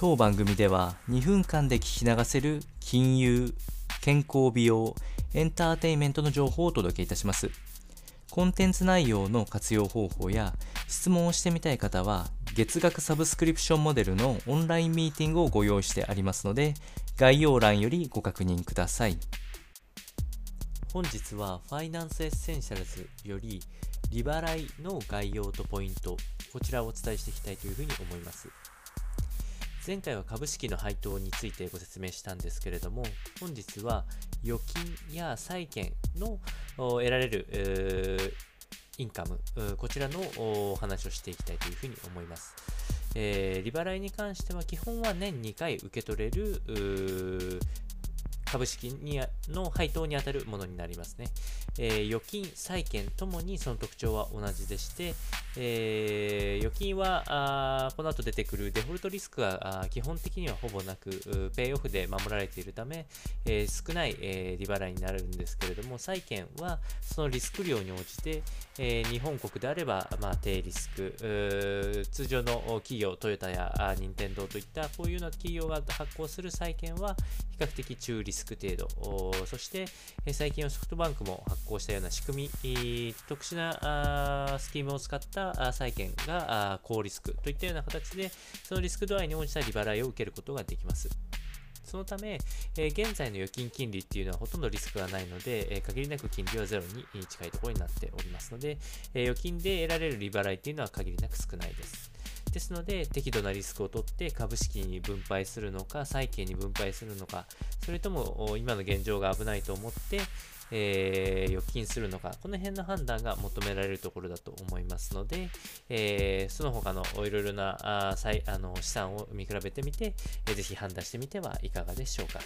当番組では2分間で聞き流せる金融、健康美容、エンターテインメントの情報をお届けいたします。コンテンツ内容の活用方法や質問をしてみたい方は月額サブスクリプションモデルのオンラインミーティングをご用意してありますので概要欄よりご確認ください。本日は Finance Essentials より利払いの概要とポイントこちらをお伝えしていきたいというふうに思います。前回は株式の配当についてご説明したんですけれども、本日は預金や債券の得られる、えー、インカム、こちらのお話をしていきたいというふうに思います。えー、利払いに関しては基本は年2回受け取れる株式にの配当に当たるものになりますね。えー、預金、債券ともにその特徴は同じでして、えー、預金はあこの後出てくるデフォルトリスクは基本的にはほぼなく、ペイオフで守られているため、えー、少ない、え利払いになるんですけれども、債券はそのリスク量に応じて、え日本国であれば、まあ、低リスク、通常の企業、トヨタや任天堂といったこういうような企業が発行する債券は比較的中リスク程度、そして、最近はソフトバンクも発行したような仕組み、特殊なスキームを使った債券が高リスクといったような形で、そのリスク度合いに応じた利払いを受けることができます。そのため、え現在の預金金利っていうのはほとんどリスクがないので、え限りなく金利はゼロに近いところになっておりますので、え預金で得られる利払いっていうのは限りなく少ないです。ですので、適度なリスクを取って株式に分配するのか、債券に分配するのか、それとも今の現状が危ないと思って、えー、預金するのか、この辺の判断が求められるところだと思いますので、えー、その他のいろいろなああの資産を見比べてみて、えー、ぜひ判断してみてはいかがでしょうか。